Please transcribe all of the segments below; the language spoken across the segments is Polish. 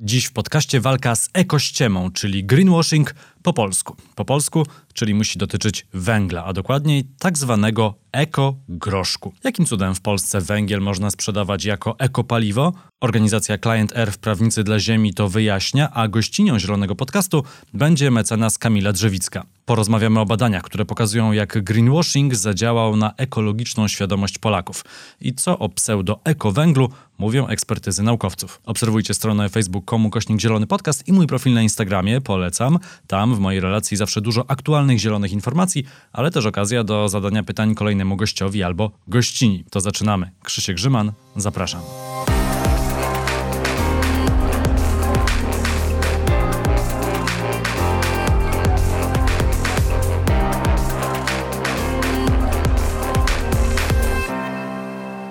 Dziś w podcaście walka z ekościemą, czyli greenwashing po polsku. Po polsku, czyli musi dotyczyć węgla, a dokładniej tak zwanego ekogroszku. Jakim cudem w Polsce węgiel można sprzedawać jako ekopaliwo? Organizacja Client Earth Prawnicy dla Ziemi to wyjaśnia, a gościnią Zielonego Podcastu będzie mecenas Kamila Drzewicka. Porozmawiamy o badaniach, które pokazują, jak greenwashing zadziałał na ekologiczną świadomość Polaków i co o pseudo-ekowęglu mówią ekspertyzy naukowców. Obserwujcie stronę facebook.com kośnik Zielony Podcast i mój profil na Instagramie, polecam. Tam w mojej relacji zawsze dużo aktualnych zielonych informacji, ale też okazja do zadania pytań kolejnemu gościowi albo gościni. To zaczynamy. Krzysiek Grzyman, zapraszam.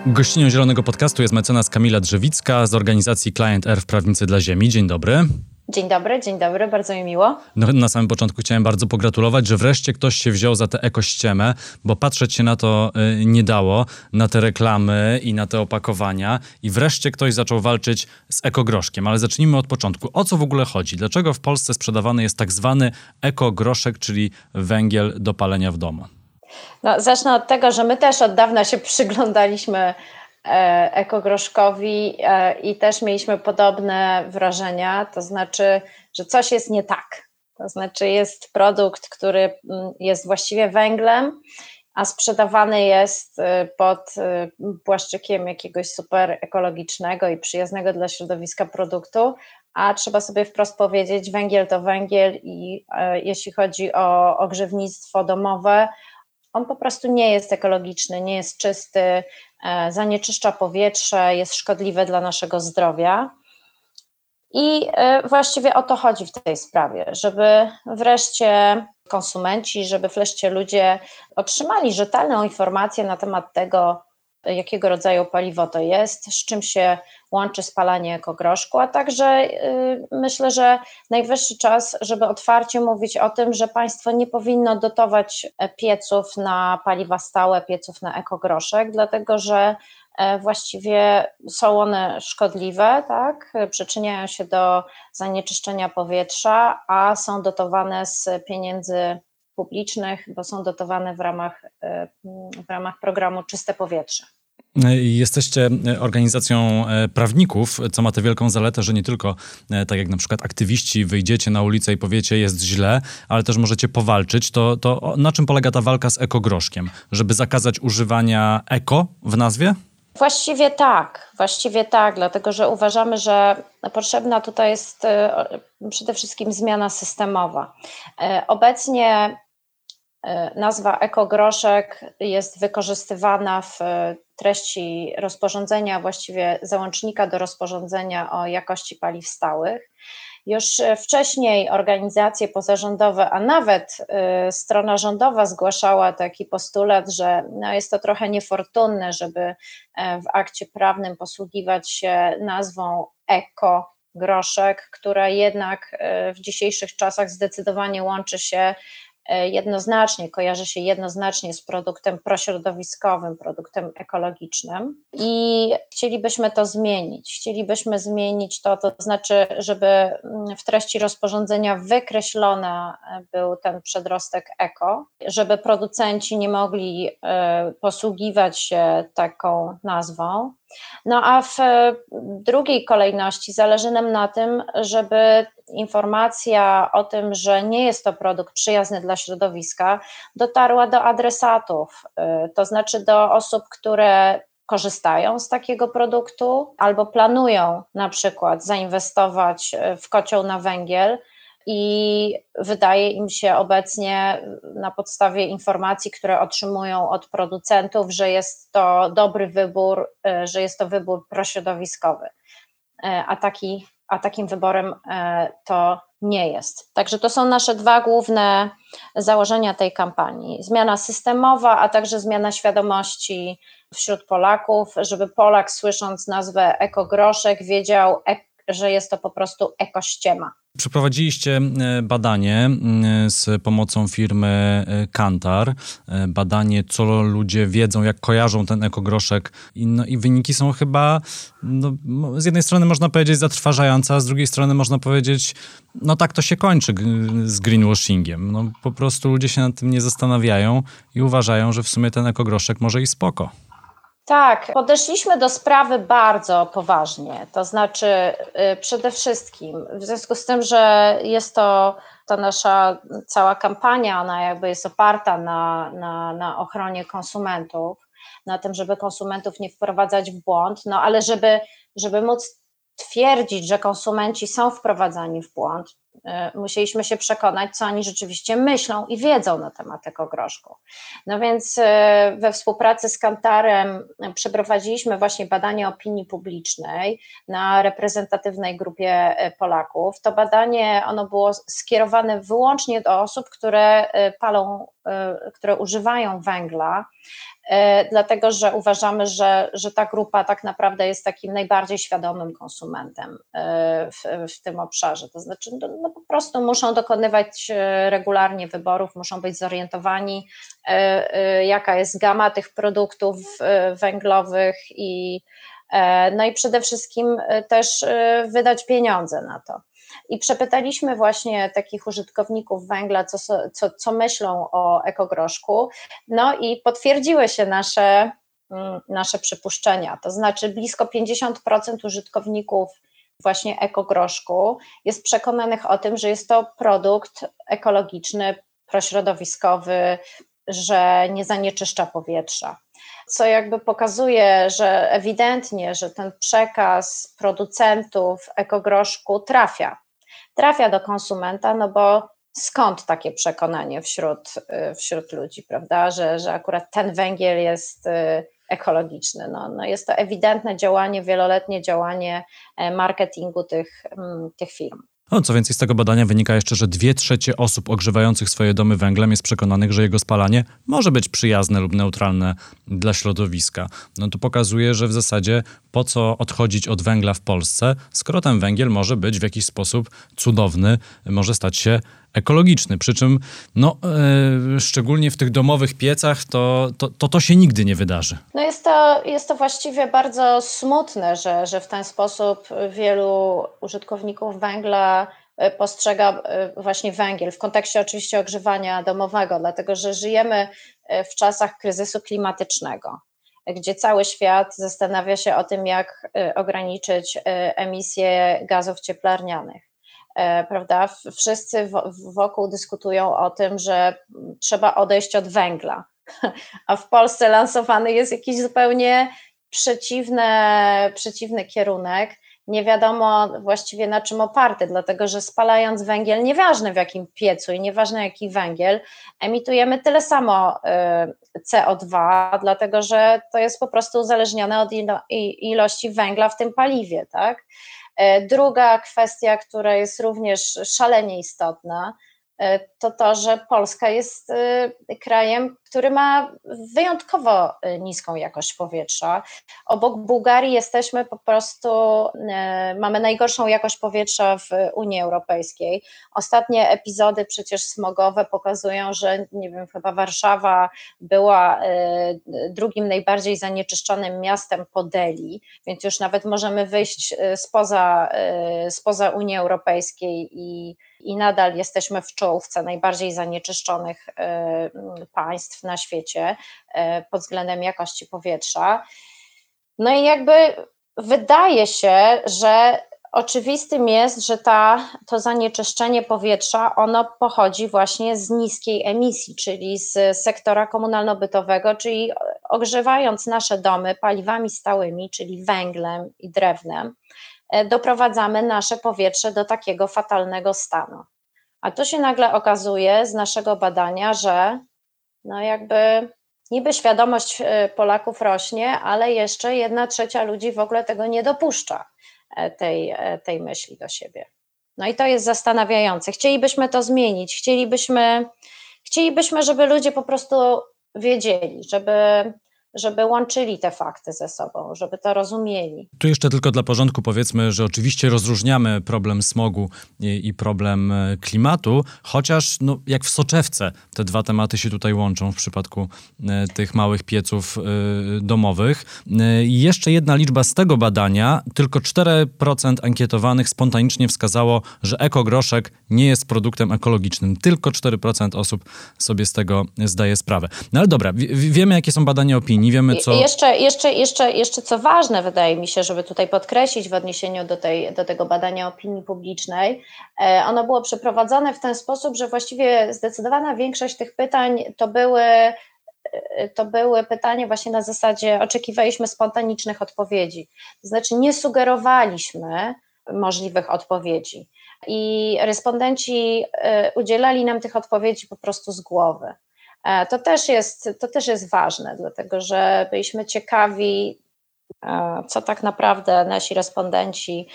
Gościnią Zielonego Podcastu jest mecenas Kamila Drzewicka z organizacji Client Earth Prawnicy dla Ziemi. Dzień dobry. Dzień dobry, dzień dobry, bardzo mi miło. No, na samym początku chciałem bardzo pogratulować, że wreszcie ktoś się wziął za tę ekościemę, bo patrzeć się na to y, nie dało, na te reklamy i na te opakowania i wreszcie ktoś zaczął walczyć z ekogroszkiem. Ale zacznijmy od początku. O co w ogóle chodzi? Dlaczego w Polsce sprzedawany jest tak zwany ekogroszek, czyli węgiel do palenia w domu? No, zacznę od tego, że my też od dawna się przyglądaliśmy ekogroszkowi e, i też mieliśmy podobne wrażenia, to znaczy, że coś jest nie tak. To znaczy, jest produkt, który mm, jest właściwie węglem, a sprzedawany jest e, pod płaszczykiem jakiegoś super ekologicznego i przyjaznego dla środowiska produktu, a trzeba sobie wprost powiedzieć, węgiel to węgiel i jeśli chodzi o ogrzewnictwo domowe, on po prostu nie jest ekologiczny, nie jest czysty, e, zanieczyszcza powietrze, jest szkodliwe dla naszego zdrowia. I e, właściwie o to chodzi w tej sprawie, żeby wreszcie konsumenci, żeby wreszcie ludzie otrzymali rzetelną informację na temat tego, jakiego rodzaju paliwo to jest, z czym się łączy spalanie ekogroszku, a także y, myślę, że najwyższy czas, żeby otwarcie mówić o tym, że państwo nie powinno dotować pieców na paliwa stałe, pieców na ekogroszek, dlatego że e, właściwie są one szkodliwe, tak? przyczyniają się do zanieczyszczenia powietrza, a są dotowane z pieniędzy publicznych, bo są dotowane w ramach, e, w ramach programu Czyste Powietrze. Jesteście organizacją e, prawników, co ma tę wielką zaletę, że nie tylko, e, tak jak na przykład aktywiści, wyjdziecie na ulicę i powiecie jest źle, ale też możecie powalczyć. To, to na czym polega ta walka z ekogroszkiem? Żeby zakazać używania eko w nazwie? Właściwie tak, właściwie tak, dlatego że uważamy, że potrzebna tutaj jest e, przede wszystkim zmiana systemowa. Obecnie nazwa ekogroszek jest wykorzystywana w treści rozporządzenia, właściwie załącznika do rozporządzenia o jakości paliw stałych. Już wcześniej organizacje pozarządowe, a nawet y, strona rządowa zgłaszała taki postulat, że no jest to trochę niefortunne, żeby e, w akcie prawnym posługiwać się nazwą eko groszek, która jednak e, w dzisiejszych czasach zdecydowanie łączy się E, jednoznacznie, kojarzy się jednoznacznie z produktem prośrodowiskowym, produktem ekologicznym i chcielibyśmy to zmienić. Chcielibyśmy zmienić to, to znaczy, żeby mm, w treści rozporządzenia wykreślony był ten przedrostek eko, żeby producenci nie mogli e, posługiwać się taką nazwą. No a w drugiej kolejności zależy nam na tym, żeby informacja o tym, że nie jest to produkt przyjazny dla środowiska, dotarła do adresatów, y, to znaczy do osób, które korzystają z takiego produktu albo planują na przykład zainwestować y, w kocioł na węgiel. I wydaje im się obecnie na podstawie informacji, które otrzymują od producentów, że jest to dobry wybór, y, że jest to wybór prośrodowiskowy. A taki a takim wyborem e, to nie jest. Także to są nasze dwa główne założenia tej kampanii: zmiana systemowa, a także zmiana świadomości wśród Polaków, żeby Polak, słysząc nazwę ekogroszek, wiedział, że jest to po prostu ekościema. Przeprowadziliście e, badanie z pomocą firmy e, Kantar. E, badanie, co ludzie wiedzą, jak kojarzą ten ekogroszek. I, no, i wyniki są chyba, no, z jednej strony można powiedzieć zatrważające, a z drugiej strony można powiedzieć, no tak to się kończy z greenwashingiem. No, po prostu ludzie się nad tym nie zastanawiają i uważają, że w sumie ten ekogroszek może i spoko. Tak, podeszliśmy do sprawy bardzo poważnie. To znaczy, y, przede wszystkim, w związku z tym, że jest to ta nasza cała kampania, ona jakby jest oparta na, na, na ochronie konsumentów, na tym, żeby konsumentów nie wprowadzać w błąd, no ale żeby, żeby móc twierdzić, że konsumenci są wprowadzani w błąd, musieliśmy się przekonać, co oni rzeczywiście myślą i wiedzą na temat ekogroszku. No więc e, we współpracy z Kantarem przeprowadziliśmy właśnie badanie opinii publicznej na reprezentatywnej grupie e, Polaków. To badanie ono było skierowane wyłącznie do osób, które palą, które używają węgla dlatego że uważamy, że, że ta grupa tak naprawdę jest takim najbardziej świadomym konsumentem e, w, w tym obszarze. To znaczy, no, no, po prostu muszą dokonywać e, regularnie wyborów, muszą być zorientowani, jaka jest gama tych produktów węglowych i no i przede wszystkim też wydać pieniądze na to. I przepytaliśmy właśnie takich użytkowników węgla, co, co, co myślą o ekogroszku, no i potwierdziły się nasze, mm, nasze przypuszczenia. To znaczy, blisko 50% użytkowników właśnie ekogroszku jest przekonanych o tym, że jest to produkt ekologiczny, prośrodowiskowy, że nie zanieczyszcza powietrza. Co jakby pokazuje, że ewidentnie, że ten przekaz producentów ekogroszku trafia trafia do konsumenta, no bo skąd takie przekonanie wśród, y, wśród ludzi, prawda, że, że akurat ten węgiel jest y, ekologiczny. No, no jest to ewidentne działanie, wieloletnie działanie e, marketingu tych, mm, tych firm. No, co więcej, z tego badania wynika jeszcze, że dwie trzecie osób ogrzewających swoje domy węglem jest przekonanych, że jego spalanie może być przyjazne lub neutralne dla środowiska. No to pokazuje, że w zasadzie po co odchodzić od węgla w Polsce, skoro ten węgiel może być w jakiś sposób cudowny, może stać się ekologiczny. Przy czym, no, yy, szczególnie w tych domowych piecach, to, to, to, to się nigdy nie wydarzy. No jest to, jest to właściwie bardzo smutne, że, że w ten sposób wielu użytkowników węgla e, postrzega e, właśnie węgiel w kontekście oczywiście ogrzewania domowego, dlatego że żyjemy w czasach kryzysu klimatycznego, gdzie cały świat zastanawia się o tym, jak ograniczyć emisję gazów cieplarnianych. E, prawda? Wszyscy wokół dyskutują o tym, że trzeba odejść od węgla, a w Polsce lansowany jest jakiś zupełnie przeciwny, przeciwny kierunek. Nie wiadomo właściwie na czym oparty, dlatego że spalając węgiel, nieważne w jakim piecu i nieważne jaki węgiel, emitujemy tyle samo e, CO2, dlatego że to jest po prostu uzależnione od ilości węgla w tym paliwie, tak? E, druga kwestia, która jest również szalenie istotna, to to, że Polska jest e, krajem, który ma wyjątkowo niską jakość powietrza. Obok Bułgarii jesteśmy po prostu, mamy najgorszą jakość powietrza w Unii Europejskiej. Ostatnie epizody przecież smogowe pokazują, że nie wiem, chyba Warszawa była drugim najbardziej zanieczyszczonym miastem po Delhi, więc już nawet możemy wyjść spoza, spoza Unii Europejskiej i i nadal jesteśmy w czołówce najbardziej zanieczyszczonych e, państw na świecie e, pod względem jakości powietrza. No i jakby wydaje się, że oczywistym jest, że ta, to zanieczyszczenie powietrza, ono pochodzi właśnie z niskiej emisji, czyli z sektora komunalno-bytowego, czyli ogrzewając nasze domy paliwami stałymi, czyli węglem i drewnem, doprowadzamy nasze powietrze do takiego fatalnego stanu. A tu się nagle okazuje z naszego badania, że no jakby niby świadomość e, Polaków rośnie, ale jeszcze jedna trzecia ludzi w ogóle tego nie dopuszcza, e, tej, tej myśli do siebie. No i to jest zastanawiające. Chcielibyśmy to zmienić, chcielibyśmy, chcielibyśmy, żeby ludzie po prostu wiedzieli, żeby żeby łączyli te fakty ze sobą, żeby to rozumieli. Tu jeszcze tylko dla porządku powiedzmy, że oczywiście rozróżniamy problem smogu i, i problem e, klimatu, chociaż no, jak w soczewce te dwa tematy się tutaj łączą w przypadku e, tych małych pieców e, domowych. jeszcze jedna liczba z tego badania, tylko 4% ankietowanych spontanicznie wskazało, że ekogroszek nie jest produktem ekologicznym. Tylko 4% osób sobie z tego zdaje sprawę. No ale dobra, wiemy jakie są badania opinii, wiemy co... Jeszcze, jeszcze, jeszcze, jeszcze co ważne wydaje mi się, żeby tutaj podkreślić w odniesieniu do, tej, do tego badania opinii publicznej, e, ono było przeprowadzone w ten sposób, że właściwie zdecydowana większość tych pytań to były e, to były pytania właśnie na zasadzie oczekiwaliśmy spontanicznych odpowiedzi. To znaczy nie sugerowaliśmy możliwych odpowiedzi. I respondenci e, udzielali nam tych odpowiedzi po prostu z głowy. E, to też jest, to też jest ważne, dlatego że byliśmy ciekawi, e, co tak naprawdę nasi respondenci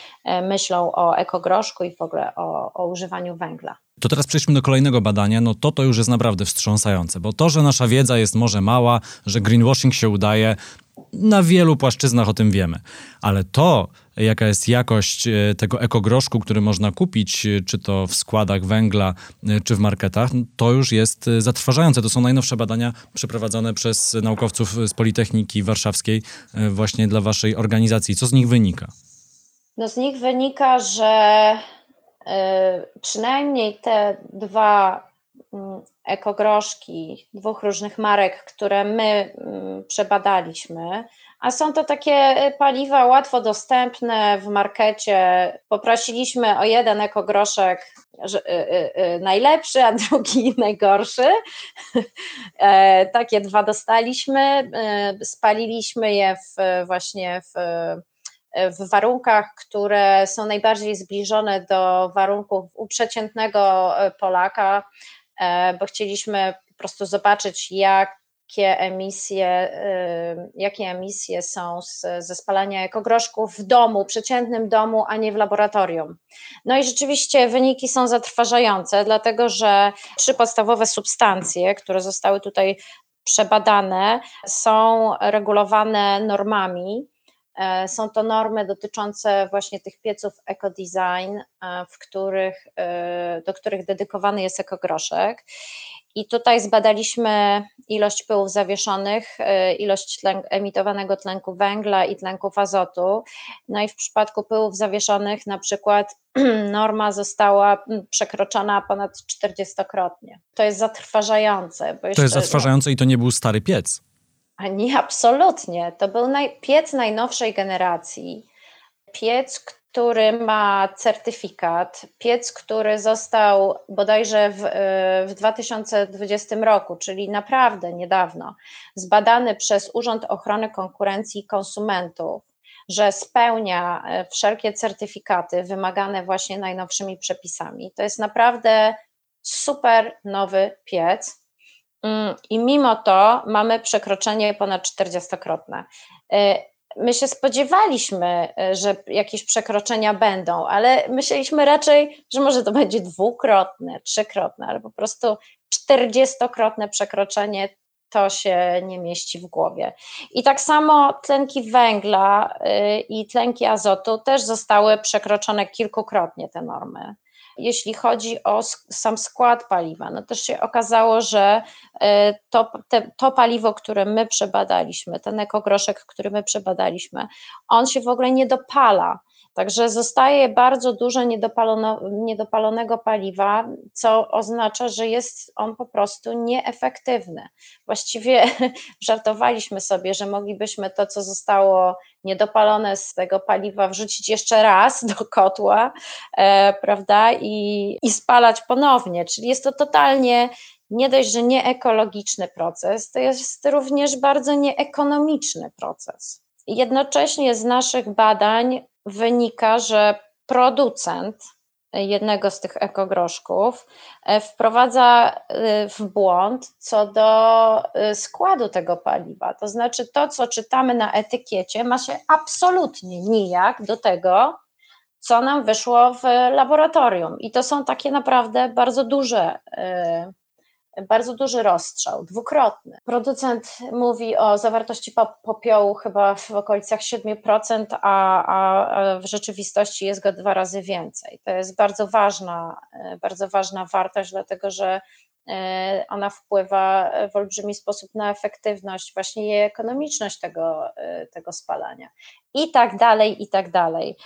myślą o ekogroszku i w ogóle o, o używaniu węgla. To teraz przejdźmy do kolejnego badania. No to to już jest naprawdę wstrząsające, bo to, że nasza wiedza jest może mała, że greenwashing się udaje, na wielu płaszczyznach o tym wiemy. Ale to, jaka jest jakość e, tego ekogroszku, który można kupić, e, czy to w składach węgla, e, czy w marketach, to już jest zatrważające. To są najnowsze badania przeprowadzone przez naukowców z Politechniki Warszawskiej właśnie dla waszej organizacji. Co z nich wynika? No z nich wynika, że przynajmniej te dwa ekogroszki dwóch różnych marek, które my mm, przebadaliśmy, a są to takie e, paliwa łatwo dostępne w markecie. Poprosiliśmy o jeden ekogroszek y, y, najlepszy, a drugi najgorszy. E, takie dwa dostaliśmy. Spaliliśmy je w, właśnie w, w warunkach, które są najbardziej zbliżone do warunków u przeciętnego Polaka, bo chcieliśmy po prostu zobaczyć, jak jakie emisje, y, jakie emisje są z, ze spalania ekogroszków w domu, przeciętnym domu, a nie w laboratorium. No i rzeczywiście wyniki są zatrważające, dlatego że trzy podstawowe substancje, które zostały tutaj przebadane, są regulowane normami. E, są to normy dotyczące właśnie tych pieców ekodesign, e, w których, e, do których dedykowany jest ekogroszek. I tutaj zbadaliśmy ilość pyłów zawieszonych, ilość tlen, emitowanego tlenku węgla i tlenków azotu. No i w przypadku pyłów zawieszonych na przykład norma została przekroczona ponad 40-krotnie. To jest zatrważające. to jest no zatrważające i to nie był stary piec. A nie, absolutnie. To był naj, piec najnowszej generacji. Piec, który ma certyfikat, piec, który został bodajże w, e, w 2020 roku, czyli naprawdę niedawno, zbadany przez Urząd Ochrony Konkurencji i Konsumentów, że spełnia e, wszelkie certyfikaty wymagane właśnie najnowszymi przepisami. To jest naprawdę super nowy piec. Mm, I mimo to mamy przekroczenie ponad 40-krotne my się spodziewaliśmy, e, że jakieś przekroczenia będą, ale myśleliśmy raczej, że może to będzie dwukrotne, trzykrotne, ale po prostu czterdziestokrotne przekroczenie to się nie mieści w głowie. I tak samo tlenki węgla e, i tlenki azotu też zostały przekroczone kilkukrotnie te normy jeśli chodzi o sam skład paliwa, no też się okazało, że e, to, te, to paliwo, które my przebadaliśmy, ten ekogroszek, który my przebadaliśmy, on się w ogóle nie dopala. Także zostaje bardzo dużo niedopalonego paliwa, co oznacza, że jest on po prostu nieefektywny. Właściwie żartowaliśmy sobie, że moglibyśmy to, co zostało niedopalone z tego paliwa, wrzucić jeszcze raz do kotła, e, prawda, i, i spalać ponownie. Czyli jest to totalnie nie dość, że nieekologiczny proces, to jest również bardzo nieekonomiczny proces. Jednocześnie z naszych badań wynika, że producent jednego z tych ekogroszków e, wprowadza e, w błąd co do e, składu tego paliwa. To znaczy, to, co czytamy na etykiecie, ma się absolutnie nijak do tego, co nam wyszło w laboratorium. I to są takie naprawdę bardzo duże bardzo duży rozstrzał, dwukrotny. Producent mówi o zawartości popiołu chyba w okolicach 7%, a, a w rzeczywistości jest go dwa razy więcej. To jest bardzo ważna, bardzo ważna wartość, dlatego że e, ona wpływa w olbrzymi sposób na efektywność, właśnie i ekonomiczność tego, e, tego spalania. I tak dalej, i tak dalej.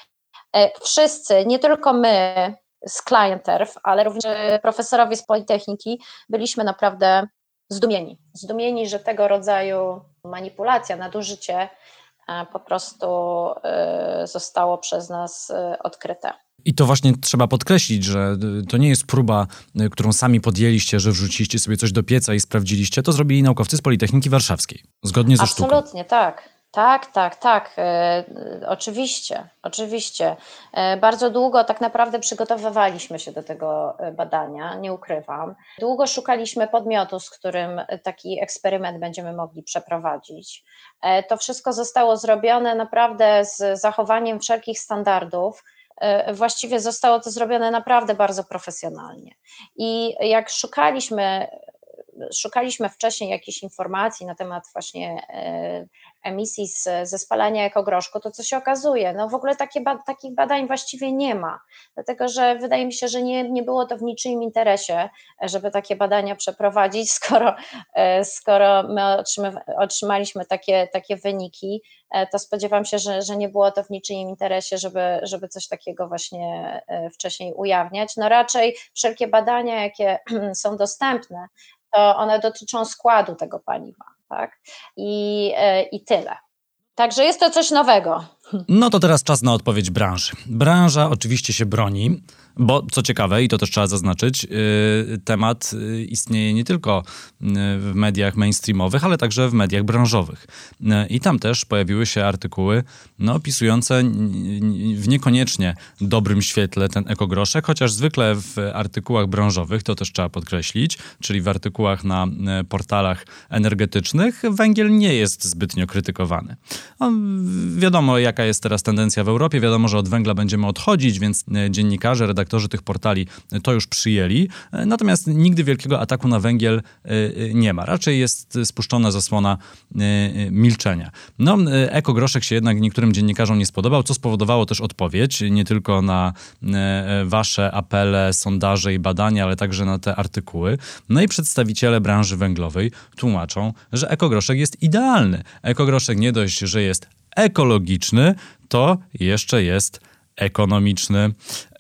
E, wszyscy, nie tylko my, z Clienterf, ale również profesorowie z Politechniki byliśmy naprawdę zdumieni. Zdumieni, że tego rodzaju manipulacja, nadużycie e, po prostu e, zostało przez nas e, odkryte. I to właśnie trzeba podkreślić, że to nie jest próba, którą sami podjęliście, że wrzuciliście sobie coś do pieca i sprawdziliście. To zrobili naukowcy z Politechniki Warszawskiej, zgodnie ze Absolutnie, sztuką. Absolutnie, tak. Tak, tak, tak. E, oczywiście, oczywiście. E, bardzo długo tak naprawdę przygotowywaliśmy się do tego e, badania, nie ukrywam. Długo szukaliśmy podmiotu, z którym taki eksperyment będziemy mogli przeprowadzić. E, to wszystko zostało zrobione naprawdę z zachowaniem wszelkich standardów. E, właściwie zostało to zrobione naprawdę bardzo profesjonalnie. I jak szukaliśmy szukaliśmy wcześniej jakichś informacji na temat właśnie e, emisji z, ze spalania ekogroszku, to co się okazuje? No w ogóle takie, takich badań właściwie nie ma, dlatego że wydaje mi się, że nie, nie było to w niczym interesie, żeby takie badania przeprowadzić, skoro, e, skoro my otrzymaliśmy takie, takie wyniki, e, to spodziewam się, że, że nie było to w niczym interesie, żeby, żeby coś takiego właśnie wcześniej ujawniać. No raczej wszelkie badania, jakie są dostępne, to one dotyczą składu tego paliwa, tak? I, e, i tyle. Także jest to coś nowego. No to teraz czas na odpowiedź branży. Branża oczywiście się broni, bo co ciekawe, i to też trzeba zaznaczyć, yy, temat yy, istnieje nie tylko yy, w mediach mainstreamowych, ale także w mediach branżowych. I tam też pojawiły się artykuły no, opisujące w niekoniecznie dobrym świetle ten ekogroszek, chociaż zwykle w artykułach branżowych, to też trzeba podkreślić, czyli w artykułach na portalach energetycznych, węgiel nie jest zbytnio krytykowany. No, wiadomo, jaka jest teraz tendencja w Europie, wiadomo, że od węgla będziemy odchodzić, więc dziennikarze, redaktorzy, redaktorzy tych portali to już przyjęli, natomiast nigdy wielkiego ataku na węgiel e, e, nie ma. Raczej jest spuszczona zasłona e, milczenia. No, ekogroszek się jednak niektórym dziennikarzom nie spodobał, co spowodowało też odpowiedź nie tylko na wasze apele, sondaże i badania, ale także na te artykuły. No i przedstawiciele branży węglowej tłumaczą, że ekogroszek jest idealny. Ekogroszek nie dość, że jest ekologiczny, to jeszcze jest ekonomiczny.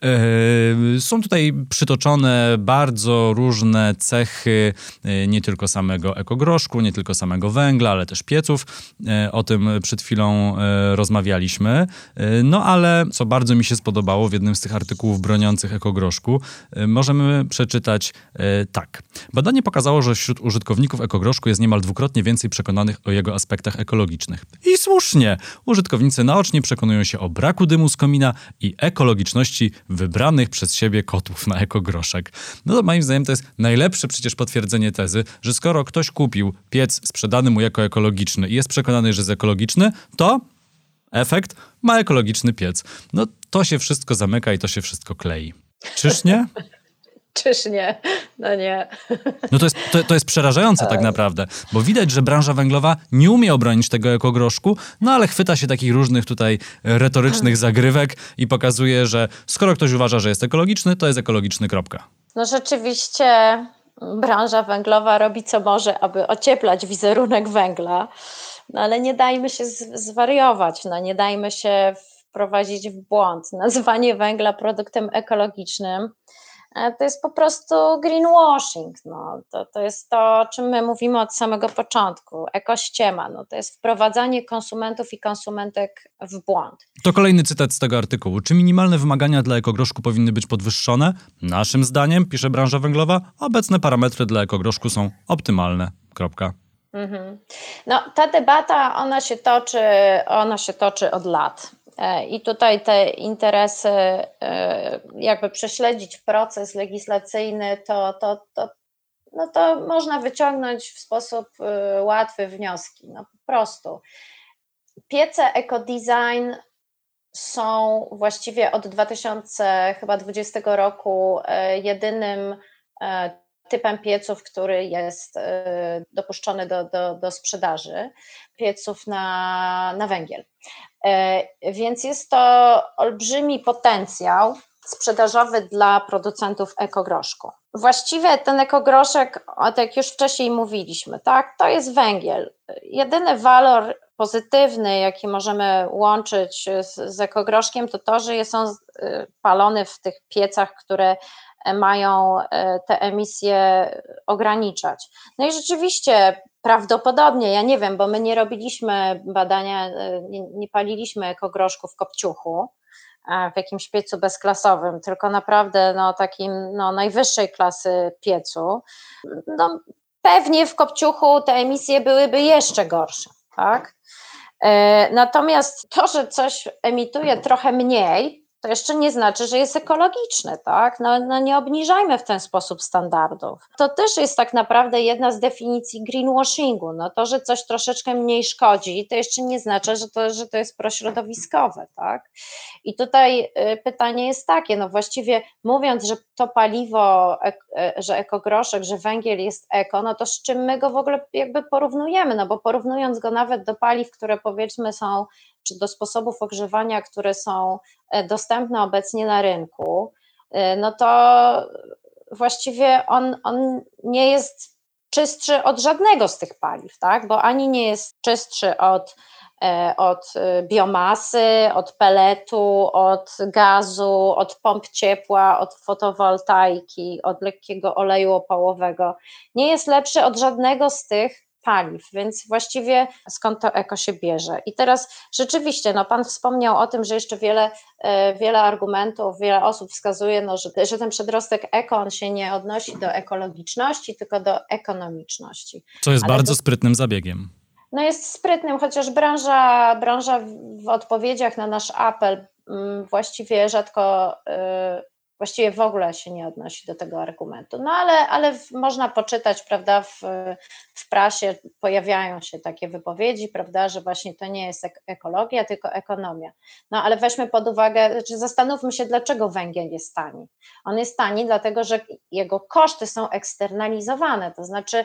Yy, są tutaj przytoczone bardzo różne cechy yy, nie tylko samego ekogroszku, nie tylko samego węgla, ale też pieców. Yy, o tym przed chwilą rozmawialiśmy. No ale co bardzo mi się spodobało w jednym z tych artykułów broniących ekogroszku, możemy przeczytać tak. Badanie pokazało, że wśród użytkowników ekogroszku jest niemal dwukrotnie więcej przekonanych o jego aspektach ekologicznych. I słusznie! Użytkownicy naocznie przekonują się o braku dymu z komina i ekologiczności wybranych przez siebie kotów na ekogroszek. No to moim zdaniem to jest najlepsze przecież potwierdzenie tezy, że skoro ktoś kupił piec sprzedany mu jako ekologiczny i jest przekonany, że jest ekologiczny, to efekt ma ekologiczny piec. No to się wszystko zamyka i to się wszystko klei. Czyż nie? Czyż nie? No nie. No to jest, to, to jest przerażające tak naprawdę, bo widać, że branża węglowa nie umie obronić tego ekogroszku, no ale chwyta się takich różnych tutaj retorycznych zagrywek i pokazuje, że skoro ktoś uważa, że jest ekologiczny, to jest ekologiczny, kropka. No rzeczywiście branża węglowa robi co może, aby ocieplać wizerunek węgla, no ale nie dajmy się zwariować, no nie dajmy się wprowadzić w błąd. Nazywanie węgla produktem ekologicznym to jest po prostu greenwashing. No. To, to jest to, o czym my mówimy od samego początku, ekościema. No. To jest wprowadzanie konsumentów i konsumentek w błąd. To kolejny cytat z tego artykułu. Czy minimalne wymagania dla ekogroszku powinny być podwyższone? Naszym zdaniem, pisze branża węglowa, obecne parametry dla ekogroszku są optymalne. Kropka. Mhm. No, ta debata, ona się toczy, ona się toczy od lat. E, I tutaj te interesy, e, jakby prześledzić proces legislacyjny, to, to, to, no to można wyciągnąć w sposób e, łatwy wnioski. No po prostu. Piece ecodesign są właściwie od 2020 chyba 20 roku jedynym typem pieców, który jest e, dopuszczony do, do, do sprzedaży, pieców na, na węgiel. E, więc jest to olbrzymi potencjał sprzedażowy dla producentów ekogroszku. Właściwie ten ekogroszek, tak jak już wcześniej mówiliśmy, tak, to jest węgiel. Jedyny walor pozytywny, jaki możemy łączyć z, z ekogroszkiem, to to, że jest on y, palony w tych piecach, które mają e, te emisje ograniczać. No i rzeczywiście prawdopodobnie, ja nie wiem, bo my nie robiliśmy badania, e, nie, nie paliliśmy ekogroszku w kopciuchu, e, w jakimś piecu bezklasowym, tylko naprawdę no, takim no, najwyższej klasy piecu. No, pewnie w kopciuchu te emisje byłyby jeszcze gorsze, tak? Natomiast to, że coś emituje trochę mniej, to jeszcze nie znaczy, że jest ekologiczne, tak? No, no, nie obniżajmy w ten sposób standardów. To też jest tak naprawdę jedna z definicji greenwashingu. No to, że coś troszeczkę mniej szkodzi, to jeszcze nie znaczy, że to, że to jest prośrodowiskowe, tak? I tutaj y, pytanie jest takie, no właściwie mówiąc, że to paliwo, e, że ekogroszek, że węgiel jest eko, no to z czym my go w ogóle jakby porównujemy? No bo porównując go nawet do paliw, które powiedzmy są czy do sposobów ogrzewania, które są e, dostępne obecnie na rynku, e, no to właściwie on, on nie jest czystszy od żadnego z tych paliw, tak? bo ani nie jest czystszy od, e, od biomasy, od peletu, od gazu, od pomp ciepła, od fotowoltaiki, od lekkiego oleju opałowego. Nie jest lepszy od żadnego z tych paliw, więc właściwie skąd to eko się bierze. I teraz rzeczywiście, no Pan wspomniał o tym, że jeszcze wiele, e, wiele argumentów, wiele osób wskazuje, no, że, że ten przedrostek eko, on się nie odnosi do ekologiczności, tylko do ekonomiczności. Co jest Ale bardzo to, sprytnym zabiegiem. No jest sprytnym, chociaż branża, branża w odpowiedziach na nasz apel mm, właściwie rzadko y, właściwie w ogóle się nie odnosi do tego argumentu. No ale, ale można poczytać, prawda, w, w prasie pojawiają się takie wypowiedzi, prawda, że właśnie to nie jest ekologia, tylko ekonomia. No ale weźmy pod uwagę, znaczy zastanówmy się, dlaczego węgiel jest tani. On jest tani dlatego, że jego koszty są eksternalizowane, to znaczy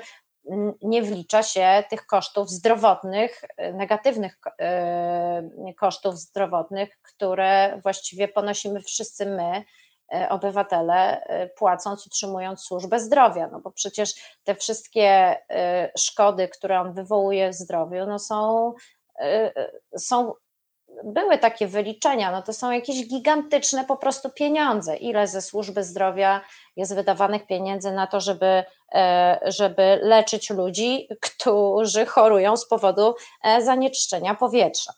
nie wlicza się tych kosztów zdrowotnych, negatywnych e, kosztów zdrowotnych, które właściwie ponosimy wszyscy my, obywatele e, płacąc, utrzymując służbę zdrowia, no bo przecież te wszystkie e, szkody, które on wywołuje w zdrowiu, no są, są były takie wyliczenia, no to są jakieś gigantyczne po prostu pieniądze. Ile ze służby zdrowia jest wydawanych pieniędzy na to, żeby, żeby leczyć ludzi, którzy chorują z powodu zanieczyszczenia powietrza.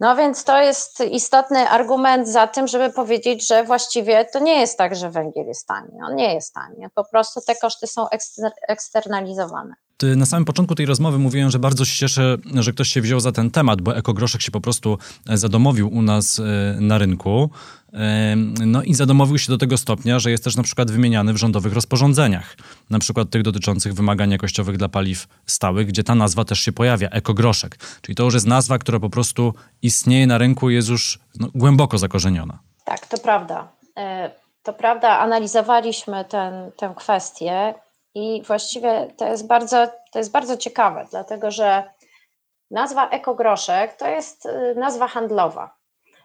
No więc to jest istotny argument za tym, żeby powiedzieć, że właściwie to nie jest tak, że węgiel jest tani. On nie jest tani. Po prostu te koszty są ekster eksternalizowane. Na samym początku tej rozmowy mówiłem, że bardzo się cieszę, że ktoś się wziął za ten temat, bo ekogroszek się po prostu zadomowił u nas e, na rynku. No i zadomowił się do tego stopnia, że jest też na przykład wymieniany w rządowych rozporządzeniach, na przykład tych dotyczących wymagań jakościowych dla paliw stałych, gdzie ta nazwa też się pojawia, ekogroszek. Czyli to już jest nazwa, która po prostu istnieje na rynku jest już no, głęboko zakorzeniona. Tak, to prawda. E, to prawda, analizowaliśmy ten, tę kwestię i właściwie to jest bardzo, to jest bardzo ciekawe, dlatego że nazwa ekogroszek to jest y, nazwa handlowa.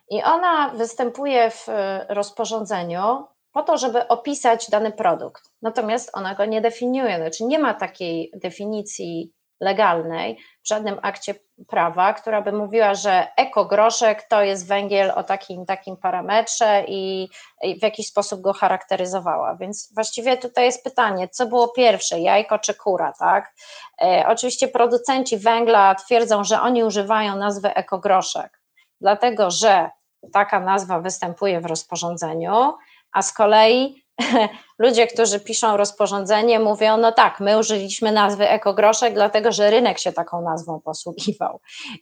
I ona występuje w e, rozporządzeniu po to, żeby opisać dany produkt. Natomiast ona go nie definiuje, znaczy nie ma takiej definicji legalnej w żadnym akcie prawa, która by mówiła, że ekogroszek to jest węgiel o takim takim parametrze i, i w jakiś sposób go charakteryzowała. Więc właściwie tutaj jest pytanie, co było pierwsze, jajko czy kura, tak? E, oczywiście producenci węgla twierdzą, że oni używają nazwy ekogroszek, dlatego że taka nazwa występuje w rozporządzeniu, a z kolei ludzie, którzy piszą rozporządzenie, mówią: No tak, my użyliśmy nazwy ekogroszek, dlatego że rynek się taką nazwą posługiwał.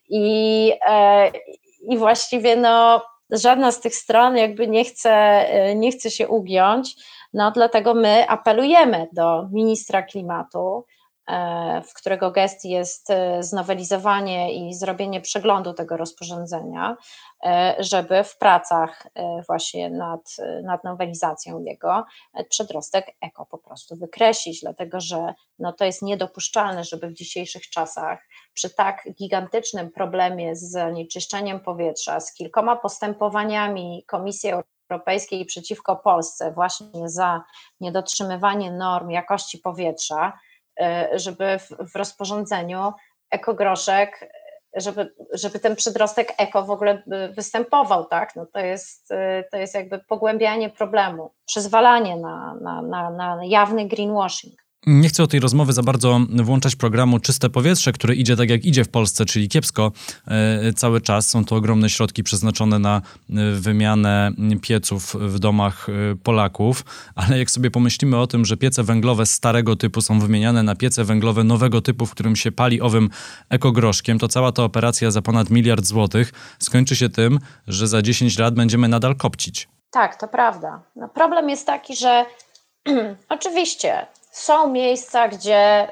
I, e, i właściwie no, żadna z tych stron jakby nie chce, e, nie chce się ugiąć. No, dlatego my apelujemy do ministra klimatu, w którego gestii jest znowelizowanie i zrobienie przeglądu tego rozporządzenia, żeby w pracach właśnie nad, nad nowelizacją jego przedrostek eko po prostu wykreślić, dlatego że no to jest niedopuszczalne, żeby w dzisiejszych czasach przy tak gigantycznym problemie z zanieczyszczeniem powietrza, z kilkoma postępowaniami Komisji Europejskiej przeciwko Polsce właśnie za niedotrzymywanie norm jakości powietrza, e, żeby w, rozporządzeniu ekogroszek, żeby, żeby ten przedrostek eko w ogóle występował, tak? No to, jest, e, to jest jakby pogłębianie problemu, przyzwalanie na, na, na, na jawny greenwashing. Nie chcę o tej rozmowy za bardzo włączać programu Czyste Powietrze, który idzie tak jak idzie w Polsce, czyli kiepsko e, cały czas. Są to ogromne środki przeznaczone na e, wymianę pieców w domach e, Polaków, ale jak sobie pomyślimy o tym, że piece węglowe starego typu są wymieniane na piece węglowe nowego typu, w którym się pali owym ekogroszkiem, to cała ta operacja za ponad miliard złotych skończy się tym, że za 10 lat będziemy nadal kopcić. Tak, to prawda. No problem jest taki, że oczywiście są miejsca, gdzie,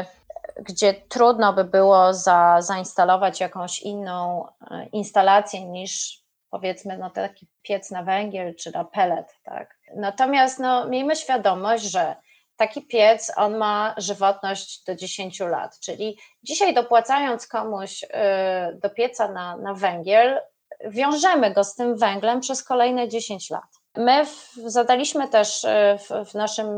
y, gdzie trudno by było za, zainstalować jakąś inną y, instalację niż powiedzmy no, taki piec na węgiel czy na pelet. Tak? Natomiast no, miejmy świadomość, że taki piec on ma żywotność do 10 lat, czyli dzisiaj dopłacając komuś y, do pieca na, na węgiel, wiążemy go z tym węglem przez kolejne 10 lat. My zadaliśmy też e, w, w, naszym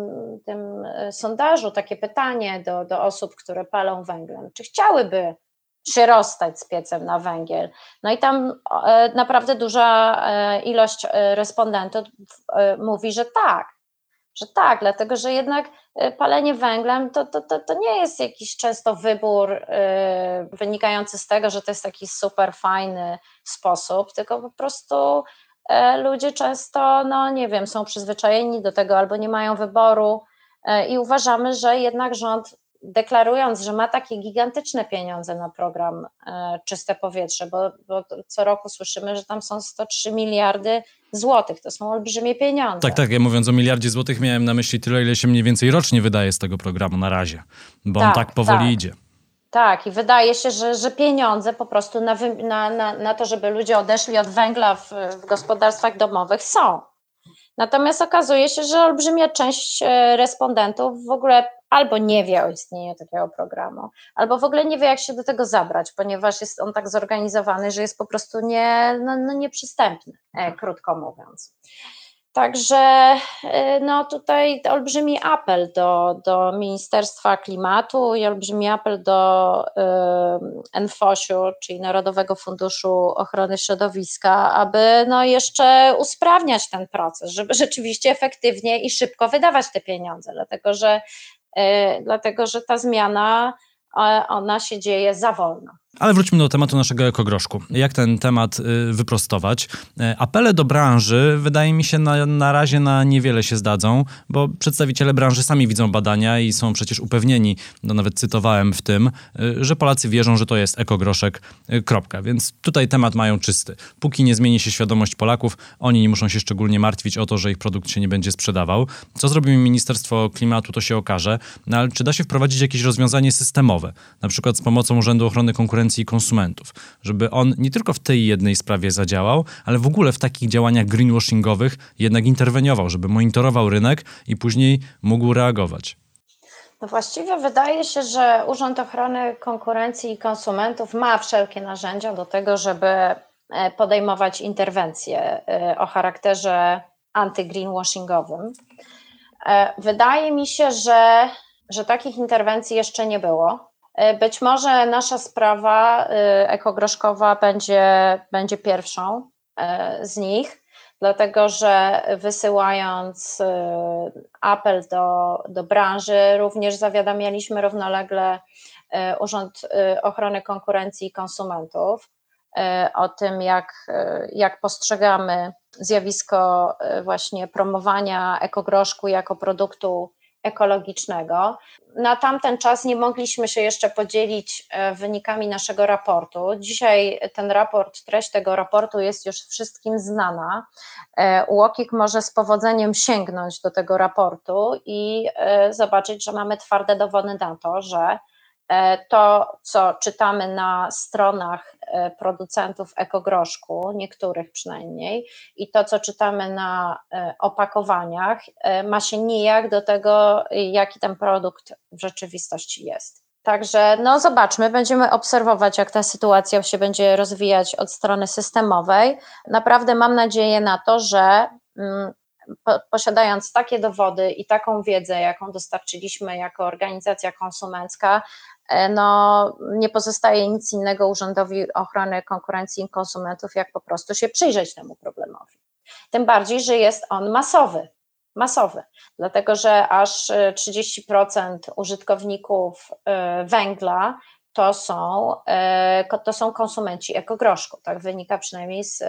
tym e, sondażu takie pytanie do, do osób, które palą węglem, czy chciałyby się rozstać z piecem na węgiel. No i tam e, naprawdę duża ilość respondentów mówi, że tak, że tak, dlatego że jednak palenie węglem to, to, to, to nie jest jakiś często wybór wynikający z tego, że to jest taki super fajny sposób, tylko po prostu E, ludzie często, no nie wiem, są przyzwyczajeni do tego albo nie mają wyboru e, i uważamy, że jednak rząd deklarując, że ma takie gigantyczne pieniądze na program e, Czyste Powietrze, bo, bo, co roku słyszymy, że tam są 103 miliardy złotych, to są olbrzymie pieniądze. Tak, tak, ja mówiąc o miliardzie złotych miałem na myśli tyle, ile się mniej więcej rocznie wydaje z tego programu na razie, bo tak, on tak powoli tak. idzie. Tak, i wydaje się, że, że pieniądze po prostu na, na, na, na to, żeby ludzie odeszli od węgla w, w gospodarstwach domowych są. Natomiast okazuje się, że olbrzymia część e, respondentów w ogóle albo nie wie o istnieniu takiego programu, albo w ogóle nie wie, jak się do tego zabrać, ponieważ jest on tak zorganizowany, że jest po prostu nie, no, no nieprzystępny, e, krótko mówiąc. Także y, no tutaj olbrzymi apel do, do Ministerstwa Klimatu i olbrzymi apel do y, NFOŚ-u, czyli Narodowego Funduszu Ochrony Środowiska, aby no jeszcze usprawniać ten proces, żeby rzeczywiście efektywnie i szybko wydawać te pieniądze, dlatego że, y, dlatego, że ta zmiana ona się dzieje za wolno. Ale wróćmy do tematu naszego ekogroszku. Jak ten temat y, wyprostować? Y, apele do branży wydaje mi się na, na razie na niewiele się zdadzą, bo przedstawiciele branży sami widzą badania i są przecież upewnieni, no nawet cytowałem w tym, y, że Polacy wierzą, że to jest ekogroszek, kropka. Więc tutaj temat mają czysty. Póki nie zmieni się świadomość Polaków, oni nie muszą się szczególnie martwić o to, że ich produkt się nie będzie sprzedawał. Co zrobi Ministerstwo Klimatu, to się okaże. No ale czy da się wprowadzić jakieś rozwiązanie systemowe, na przykład z pomocą Urzędu Ochrony Konkurencji konkurencji konsumentów, żeby on nie tylko w tej jednej sprawie zadziałał, ale w ogóle w takich działaniach greenwashingowych jednak interweniował, żeby monitorował rynek i później mógł reagować. No właściwie wydaje się, że Urząd Ochrony Konkurencji i Konsumentów ma wszelkie narzędzia do tego, żeby e, podejmować interwencje e, o charakterze anty-greenwashingowym. E, wydaje mi się, że, że takich interwencji jeszcze nie było. E, być może nasza sprawa e, ekogroszkowa będzie, będzie pierwszą e, z nich, dlatego że wysyłając apel do, do branży, również zawiadamialiśmy równolegle Urząd Ochrony Konkurencji i Konsumentów o tym, jak, jak postrzegamy zjawisko właśnie promowania ekogroszku jako produktu ekologicznego. Na tamten czas nie mogliśmy się jeszcze podzielić e, wynikami naszego raportu. Dzisiaj ten raport, treść tego raportu jest już wszystkim znana. E, UOKiK może z powodzeniem sięgnąć do tego raportu i e, zobaczyć, że mamy twarde dowody na to, że to, co czytamy na stronach e, producentów ekogroszku, niektórych przynajmniej, i to, co czytamy na e, opakowaniach, ma się nijak do tego, jaki ten produkt w rzeczywistości jest. Także no zobaczmy, będziemy obserwować, jak ta sytuacja się będzie rozwijać od strony systemowej. Naprawdę mam nadzieję na to, że mm, posiadając takie dowody i taką wiedzę, jaką dostarczyliśmy jako organizacja konsumencka, E, no, nie pozostaje nic innego Urzędowi Ochrony Konkurencji i Konsumentów, jak po prostu się przyjrzeć temu problemowi. Tym bardziej, że jest on masowy. Masowy, dlatego że aż 30% użytkowników e, węgla to są, e, to są konsumenci ekogroszku. Tak wynika przynajmniej z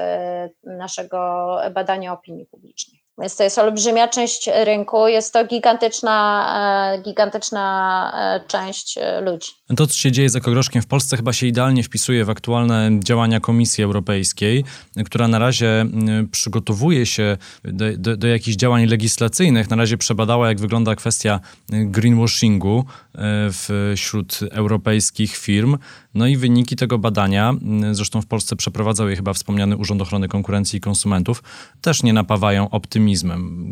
naszego badania opinii publicznej. Więc to jest olbrzymia część rynku, jest to gigantyczna, e, gigantyczna e, część e, ludzi. To, co się dzieje z ekogroszkiem w Polsce, chyba się idealnie wpisuje w aktualne działania Komisji Europejskiej, która na razie przygotowuje się do, do, do jakichś działań legislacyjnych. Na razie przebadała, jak wygląda kwestia greenwashingu wśród europejskich firm. No i wyniki tego badania, zresztą w Polsce przeprowadzał je chyba wspomniany Urząd Ochrony Konkurencji i Konsumentów, też nie napawają optymizmem.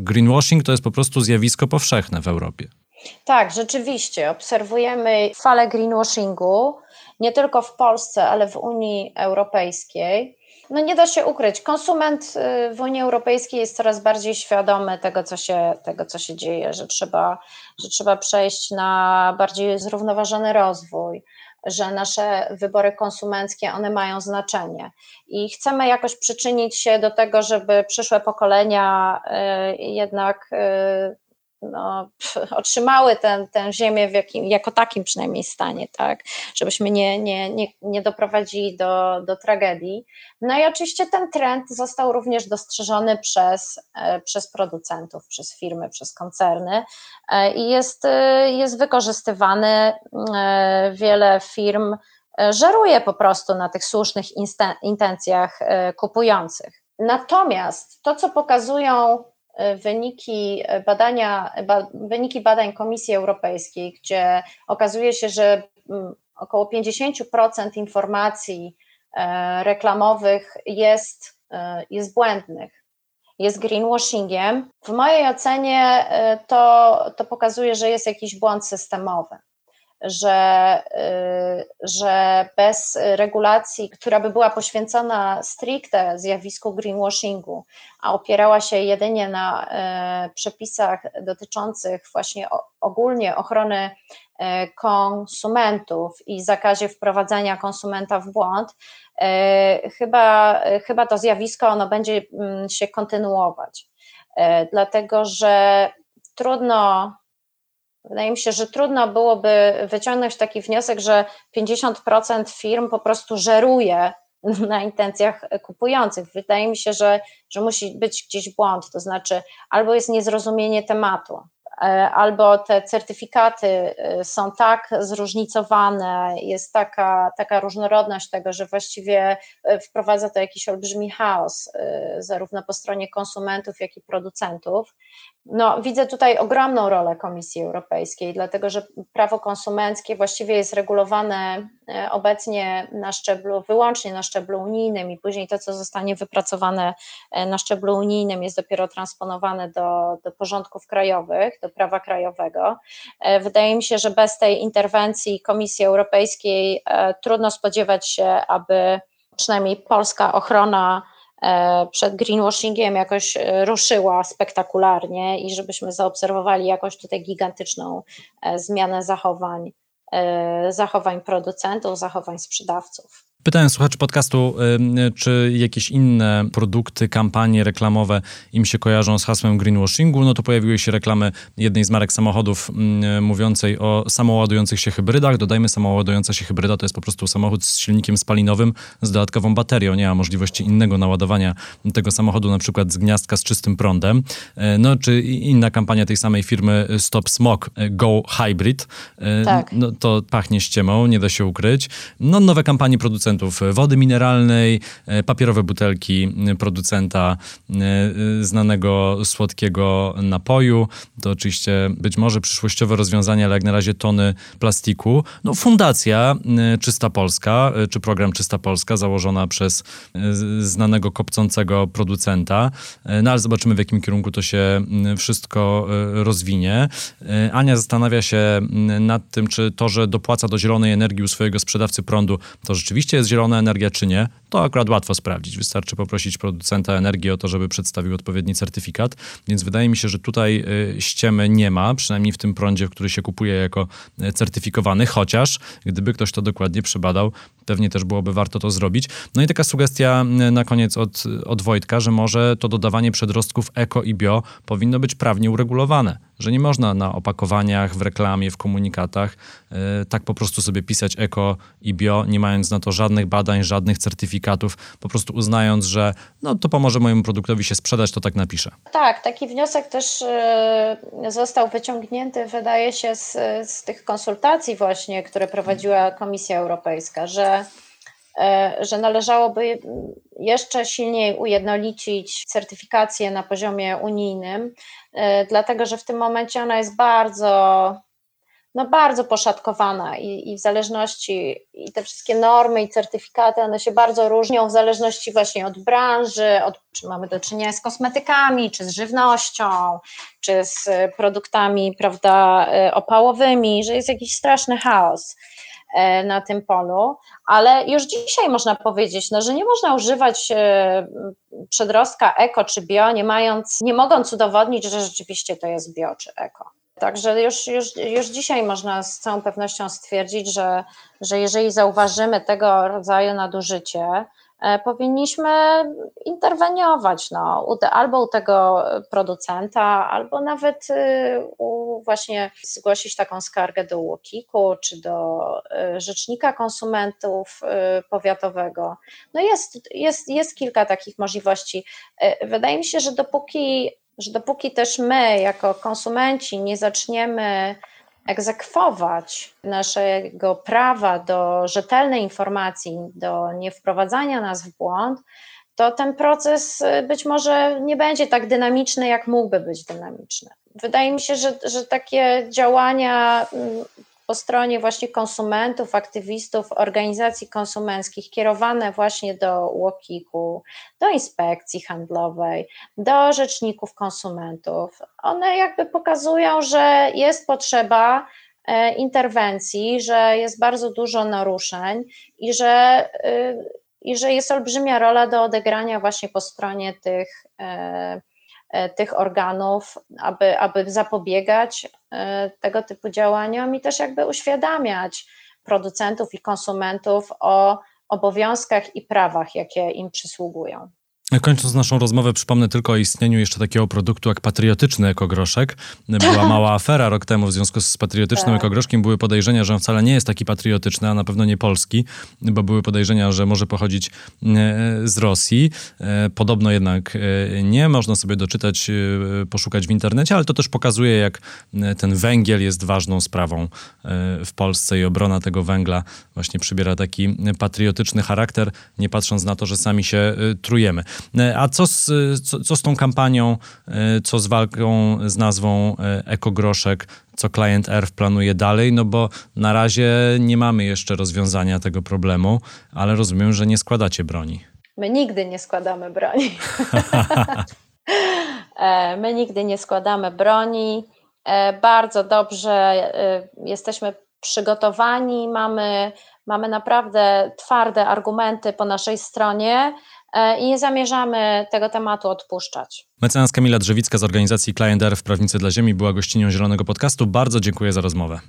Greenwashing to jest po prostu zjawisko powszechne w Europie. Tak, rzeczywiście. Obserwujemy falę greenwashingu nie tylko w Polsce, ale w Unii Europejskiej. No nie da się ukryć, konsument y, w Unii Europejskiej jest coraz bardziej świadomy tego, co się, tego, co się dzieje, że trzeba, że trzeba przejść na bardziej zrównoważony rozwój, że nasze wybory konsumenckie one mają znaczenie. I chcemy jakoś przyczynić się do tego, żeby przyszłe pokolenia y, jednak y, no, otrzymały tę, tę ziemię w jakim, jako takim przynajmniej stanie, tak, żebyśmy nie, nie, nie, nie doprowadzili do, do tragedii. No i oczywiście ten trend został również dostrzeżony przez, e, przez producentów, przez firmy, przez koncerny e, i jest, e, jest wykorzystywany. Wiele firm żeruje po prostu na tych słusznych intencjach kupujących. Natomiast to, co pokazują wyniki badania, wyniki badań Komisji Europejskiej, gdzie okazuje się, że mm, około 50% informacji e, reklamowych jest, e, jest błędnych, jest greenwashingiem. W mojej ocenie e, to, to pokazuje, że jest jakiś błąd systemowy że, y, że bez regulacji, która by była poświęcona stricte zjawisku greenwashingu, a opierała się jedynie na y, przepisach dotyczących właśnie ogólnie ochrony y, konsumentów i zakazie wprowadzania konsumenta w błąd, chyba, chyba to zjawisko ono będzie mm, się kontynuować. Dlatego, że trudno Wydaje mi się, że trudno byłoby wyciągnąć taki wniosek, że 50% firm po prostu żeruje na intencjach kupujących. Wydaje mi się, że, że musi być gdzieś błąd, to znaczy albo jest niezrozumienie tematu, E, albo te certyfikaty e, są tak zróżnicowane, jest taka, taka różnorodność tego, że właściwie e, wprowadza to jakiś olbrzymi chaos, zarówno po stronie konsumentów, jak i producentów. No, widzę tutaj ogromną rolę Komisji Europejskiej, dlatego że prawo konsumenckie właściwie jest regulowane obecnie na szczeblu, wyłącznie na szczeblu unijnym i później to, co zostanie wypracowane na szczeblu unijnym, jest dopiero transponowane do, do porządków krajowych, do prawa krajowego. E, wydaje mi się, że bez tej interwencji Komisji Europejskiej e, trudno spodziewać się, aby przynajmniej polska ochrona e, przed greenwashingiem jakoś ruszyła spektakularnie i żebyśmy zaobserwowali jakoś tutaj gigantyczną zmianę zachowań, zachowań producentów, zachowań sprzedawców. Pytałem słuchaczy podcastu, czy jakieś inne produkty, kampanie reklamowe im się kojarzą z hasłem greenwashingu. No to pojawiły się reklamy jednej z marek samochodów mówiącej o samoładujących się hybrydach. Dodajmy, samoładująca się hybryda to jest po prostu samochód z silnikiem spalinowym z dodatkową baterią. Nie ma możliwości innego naładowania tego samochodu, na przykład z gniazdka z czystym prądem. E, no czy inna kampania tej samej firmy Stop Smog Go Hybrid. E, tak. No to pachnie ściemą, nie da się ukryć. No nowe kampanie producentów producentów wody mineralnej, e, papierowe butelki producenta e, znanego słodkiego napoju. To oczywiście być może przyszłościowe rozwiązanie, ale jak na razie tony plastiku. No, Fundacja e, Czysta Polska, czy program Czysta Polska, założona przez znanego kopcącego producenta. No ale zobaczymy, w jakim kierunku to się wszystko rozwinie. Ania zastanawia się nad tym, czy to, że dopłaca do zielonej energii u swojego sprzedawcy prądu, to rzeczywiście jest zielona energia czy nie, to akurat łatwo sprawdzić. Wystarczy poprosić producenta energii o to, żeby przedstawił odpowiedni certyfikat. Więc wydaje mi się, że tutaj y, ściemy nie ma, przynajmniej w tym prądzie, który się kupuje jako y, certyfikowany, chociaż gdyby ktoś to dokładnie przebadał, pewnie też byłoby warto to zrobić. No i taka sugestia y, na koniec od, od Wojtka, że może to dodawanie przedrostków eko i bio powinno być prawnie uregulowane że nie można na opakowaniach, w reklamie, w komunikatach yy, tak po prostu sobie pisać eko i bio, nie mając na to żadnych badań, żadnych certyfikatów, po prostu uznając, że no, to pomoże mojemu produktowi się sprzedać, to tak napiszę. Tak, taki wniosek też yy, został wyciągnięty, wydaje się, z, z tych konsultacji właśnie, które prowadziła Komisja Europejska, że y, że należałoby jeszcze silniej ujednolicić certyfikację na poziomie unijnym, E, dlatego że w tym momencie ona jest bardzo, no bardzo poszatkowana i, i w zależności, i te wszystkie normy i certyfikaty, one się bardzo różnią w zależności właśnie od branży, od, czy mamy do czynienia z kosmetykami, czy z żywnością, czy z produktami, prawda, e, opałowymi, że jest jakiś straszny chaos. E, na tym polu, ale już dzisiaj można powiedzieć, no, że nie można używać e, przedrostka eko czy bio, nie mając, nie mogąc udowodnić, że rzeczywiście to jest bio czy eko. Także już, już, już dzisiaj można z całą pewnością stwierdzić, że, że jeżeli zauważymy tego rodzaju nadużycie, E, powinniśmy interweniować no, albo u tego producenta, albo nawet y, u, właśnie zgłosić taką skargę do UOKiK-u czy do y, Rzecznika Konsumentów y, Powiatowego. No jest, jest, jest kilka takich możliwości. E, wydaje mi się, że dopóki, że dopóki też my jako konsumenci nie zaczniemy egzekwować naszego prawa do rzetelnej informacji, do niewprowadzania nas w błąd, to ten proces y, być może nie będzie tak dynamiczny, jak mógłby być dynamiczny. Wydaje mi się, że, że takie działania mm, po stronie właśnie konsumentów, aktywistów, organizacji konsumenckich kierowane właśnie do UOKiK-u, do inspekcji handlowej, do rzeczników konsumentów. One jakby pokazują, że jest potrzeba e, interwencji, że jest bardzo dużo naruszeń i że, y, i że jest olbrzymia rola do odegrania właśnie po stronie tych E, tych organów, aby, aby zapobiegać e, tego typu działaniom i też jakby uświadamiać producentów i konsumentów o obowiązkach i prawach, jakie im przysługują. Kończąc naszą rozmowę, przypomnę tylko o istnieniu jeszcze takiego produktu jak patriotyczny ekogroszek. Była mała afera rok temu w związku z patriotycznym tak. ekogroszkiem. Były podejrzenia, że on wcale nie jest taki patriotyczny, a na pewno nie polski, bo były podejrzenia, że może pochodzić e, z Rosji. E, podobno jednak e, nie. Można sobie doczytać, poszukać w internecie, ale to też pokazuje, jak ten węgiel jest ważną sprawą w Polsce i obrona tego węgla właśnie przybiera taki patriotyczny charakter, nie patrząc na to, że sami się trujemy. E, a co z, co, co z tą kampanią, e, co z walką z nazwą e, Ekogroszek, co Client Earth planuje dalej? No bo na razie nie mamy jeszcze rozwiązania tego problemu, ale rozumiem, że nie składacie broni. My nigdy nie składamy broni. My nigdy nie składamy broni. Bardzo dobrze jesteśmy przygotowani, mamy, mamy naprawdę twarde argumenty po naszej stronie. E, i nie zamierzamy tego tematu odpuszczać. Mecenas Kamila Drzewicka z organizacji Client w Prawnicy dla Ziemi była gościnią Zielonego Podcastu. Bardzo dziękuję za rozmowę.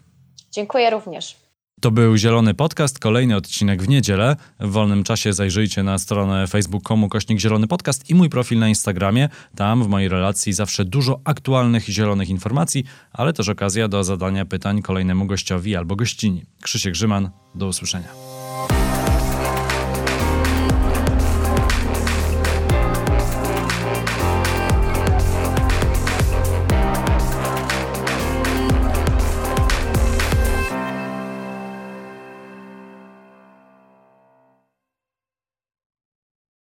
Dziękuję również. To był Zielony Podcast, kolejny odcinek w niedzielę. W wolnym czasie zajrzyjcie na stronę facebook.com kośnik Zielony Podcast i mój profil na Instagramie. Tam w mojej relacji zawsze dużo aktualnych zielonych informacji, ale też okazja do zadania pytań kolejnemu gościowi albo gościni. Krzysiek Grzyman, do usłyszenia.